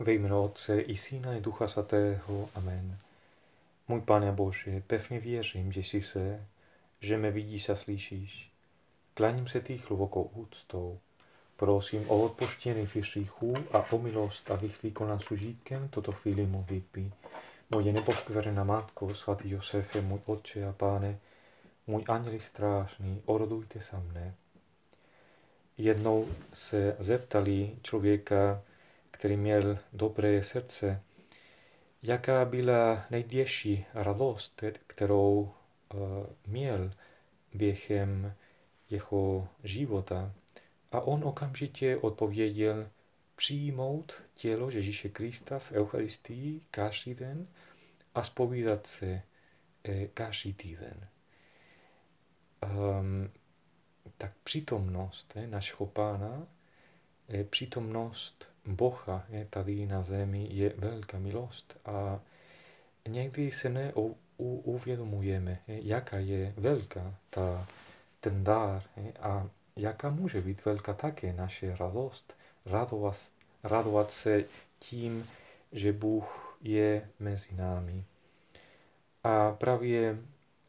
Ve jménu Otce i Syna i Ducha Svatého. Amen. Můj Pane Bože, pevně věřím, že jsi se, že mě vidíš a slyšíš. Klaním se ty hlubokou úctou. Prosím o odpuštění hříchů a o milost, abych vykonal s užitkem toto chvíli modlitby. Moje neposkvrná Matko, svatý Josefe, můj Otče a Páne, můj anděli strážný, orodujte sa mne. Jednou se zeptali člověka, který měl dobré srdce, jaká byla největší radost, kterou uh, měl během jeho života. A on okamžitě odpověděl přijmout tělo Ježíše Krista v Eucharistii každý den a spovídat se eh, každý týden. Um, tak přítomnost eh, našeho pána, eh, přítomnost Boha je tady na zemi je velká milost a někdy se neuvědomujeme, jaká je velká ta, ten dar a jaká může být velká také naše radost, radovat, radovat se tím, že Bůh je mezi námi. A právě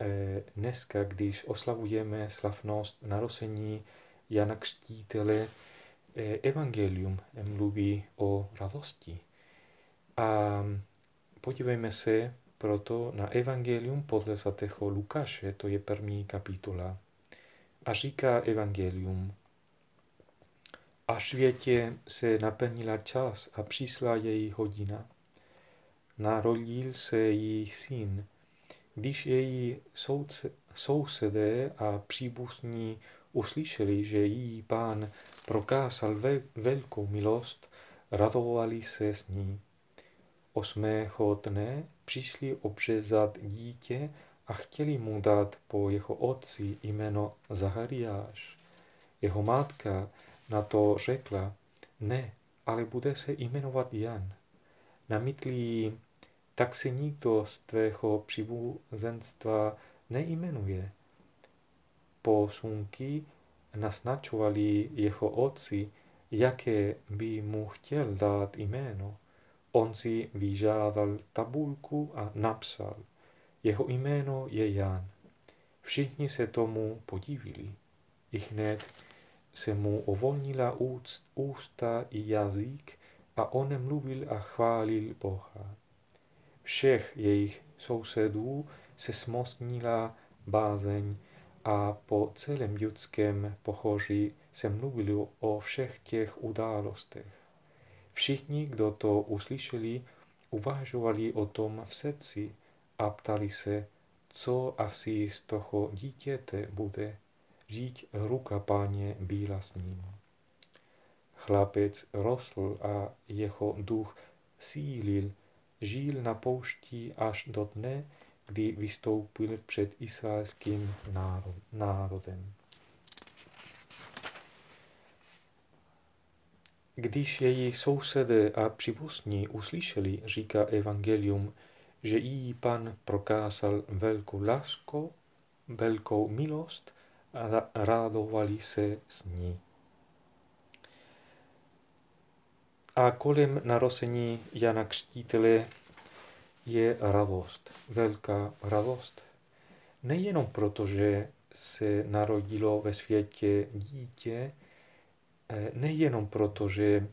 eh, dneska, když oslavujeme slavnost narození Jana Křtítele, evangelium mluví o radosti. A podívejme se proto na evangelium podle svatého Lukáše, to je první kapitola. A říká evangelium, a světě se naplnila čas a přišla její hodina. Narodil se její syn. Když její sousedé a příbuzní uslyšeli, že jí pán prokázal ve, velkou milost, radovali se s ní. Osmého dne přišli obřezat dítě a chtěli mu dát po jeho otci jméno Zachariáš. Jeho matka na to řekla, ne, ale bude se jmenovat Jan. Namítli tak se nikdo z tvého příbuzenstva nejmenuje posunky naznačovali jeho otci, jaké by mu chtěl dát jméno. On si vyžádal tabulku a napsal, jeho jméno je Jan. Všichni se tomu podívili. I hned se mu uvolnila ústa i jazyk a on mluvil a chválil Boha. Všech jejich sousedů se smostnila bázeň a po celém judském pohoří se mluvilo o všech těch událostech. Všichni, kdo to uslyšeli, uvažovali o tom v srdci a ptali se, co asi z toho dítěte bude. Žít ruka páně byla s ním. Chlapec rostl a jeho duch sílil, žil na poušti až do dne, kdy vystoupil před izraelským národem. Když její sousedé a příbuzní uslyšeli, říká Evangelium, že jí pan prokázal velkou lásku, velkou milost a radovali se s ní. A kolem narození Jana Křtítele je radost, velká radost. Nejenom proto, že se narodilo ve světě dítě, eh, nejenom proto, že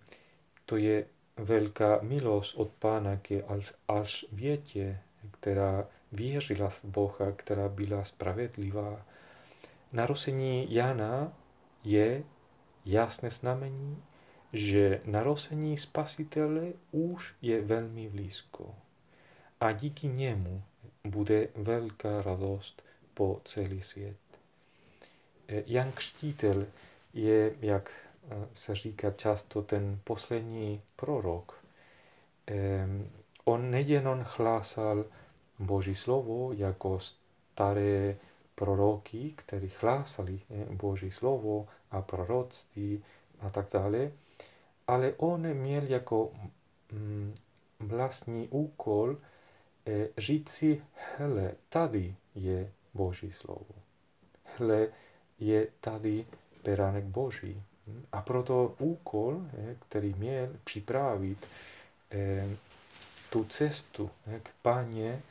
to je velká milost od Pána ke až větě, která věřila v Boha, která byla spravedlivá. Narození Jana je jasné znamení, že narození Spasitele už je velmi blízko a díky němu bude velká radost po celý svět. Eh, Jan Křtítel je, jak eh, se říká často, ten poslední prorok. On nejenom hlásal Boží slovo jako staré proroky, kteří hlásali eh, Boží slovo a proroctví a tak dále, ale on měl jako mm, vlastní úkol říci, hele, tady je Boží slovo. Hele, je tady beránek Boží. A proto úkol, e, který měl připravit tu cestu k páně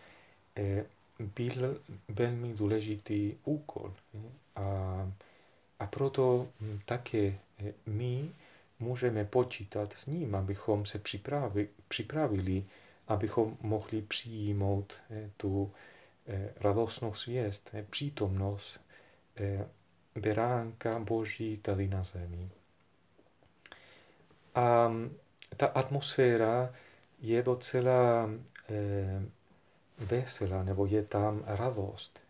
byl velmi důležitý úkol. A, a proto hm, také my můžeme počítat s ním, abychom se připravili, připravili abychom mohli přijmout tu radostnou svěst, přítomnost beránka Boží tady na zemi. A ta atmosféra je docela eh, veselá, nebo je tam radost.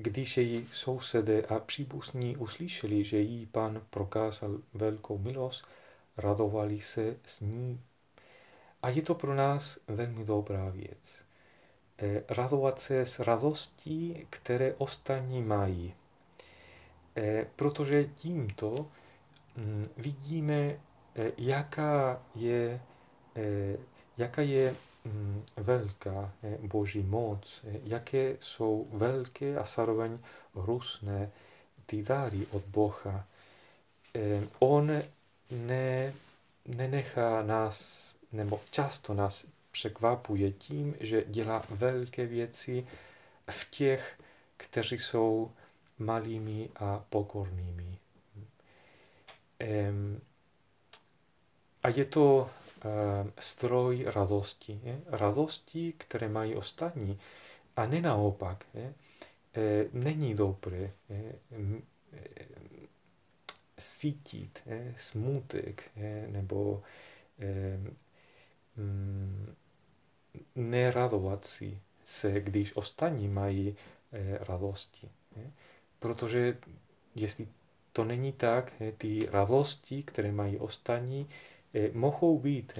Když její sousedé a příbuzní uslyšeli, že jí pan prokázal velkou milost, radovali se s ní. A je to pro nás velmi dobrá věc. Eh, radovat se s radostí, které ostatní mají. Eh, protože tímto mm, vidíme, eh, jaká je, jaká je velká boží moc, jaké jsou velké a zároveň různé ty dary od Boha. On ne, nenechá nás, nebo často nás překvapuje tím, že dělá velké věci v těch, kteří jsou malými a pokornými. A je to stroj radosti. Je? Radosti, které mají ostatní. A ne naopak. Je? Není dobré je? cítit je? smutek je? nebo mm, neradovat si se, když ostatní mají eh, radosti. Protože jestli to není tak, ty radosti, které mají ostatní, mohou být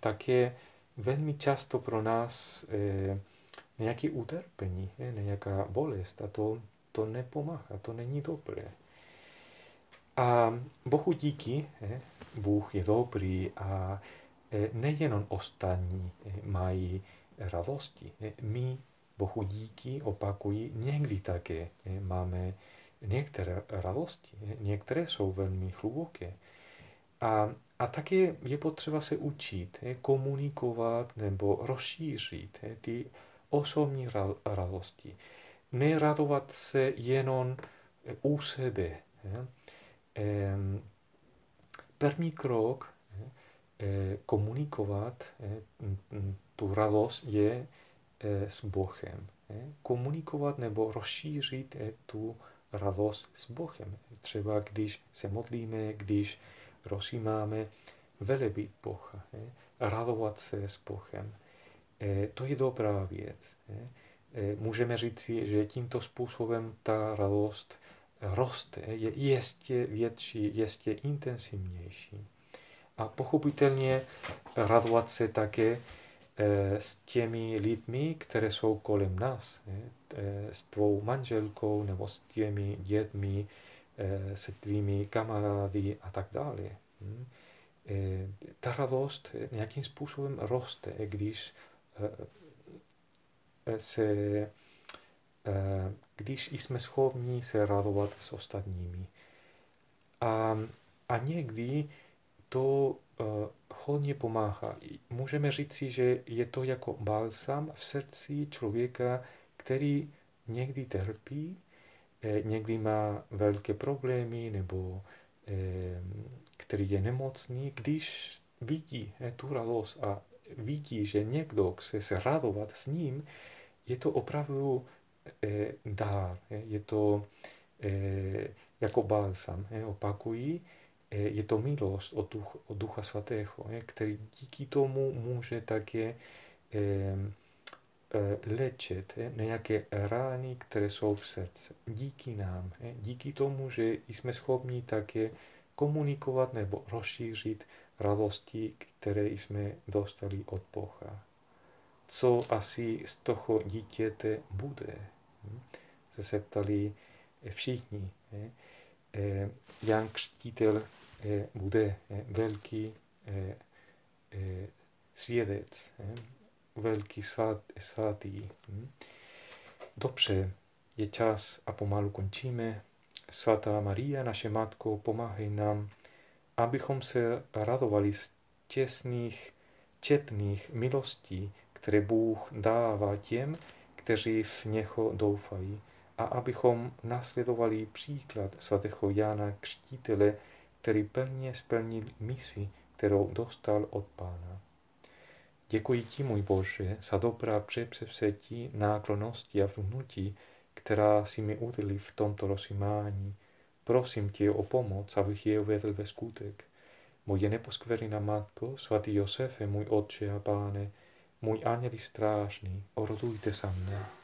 také velmi často pro nás eh, nějaké utrpení, nějaká bolest a to, to nepomáhá, to není dobré. A Bohu díky, Bůh je dobrý a nejenom ostatní mají radosti. My, Bohu díky, opakují, někdy také máme některé radosti. Některé jsou velmi hluboké. A, a také je potřeba se učit, komunikovat nebo rozšířit ty osobní radosti. Neradovat se jenom u sebe. První krok Eh, komunikovat eh, tu radost je eh, s Bohem. Komunikovat nebo rozšířit tu radost s Bohem. Třeba když se modlíme, když rozjímáme, velebit Boha, radovat se s Bohem. To je dobrá věc. Můžeme říci, že tímto způsobem ta radost roste, je ještě větší, ještě intenzivnější a pochopitelně radovat se také s těmi lidmi, které jsou kolem nás, ne? Eh, s tvou manželkou nebo s těmi dětmi, eh, se tvými kamarády a tak dále. Hm? Ta radost nějakým způsobem roste, když se když jsme schopni se radovat s ostatními. A, a někdy to hodně pomáhá. Můžeme říci, že je to jako balsam v srdci člověka, který někdy trpí, eh, někdy má velké problémy nebo eh, který je nemocný, když vidí eh, tu radost a vidí, že někdo chce se radovat s ním, je to opravdu eh, dár, eh, je to eh, jako balsam, eh, opakují, je to milost od, duch, od Ducha Svatého, který díky tomu může také e, léčit nějaké rány, které jsou v srdci. Díky nám, díky tomu, že jsme schopni také komunikovat nebo rozšířit radosti, které jsme dostali od Boha. Co asi z toho dítěte bude? Hm? Se ptali všichni. Jan Křtítel bude velký svědec, velký svatý. Dobře, je čas a pomalu končíme. Svatá Maria, naše Matko, pomáhej nám abychom se radovali z těsných, četných milostí, které Bůh dává těm, kteří v něho doufají, a abychom nasledovali příklad svatého Jana Křtítele, který plně splnil misi, kterou dostal od Pána. Děkuji ti, můj Bože, za dobrá přepřevzetí, náklonosti a vnutí, která si mi udělí v tomto rozjímání. Prosím tě o pomoc, abych je uvedl ve skutek. Moje neposkvrná matko, svatý Josefe, můj otče a páne, můj anděli strážný, orodujte za mne.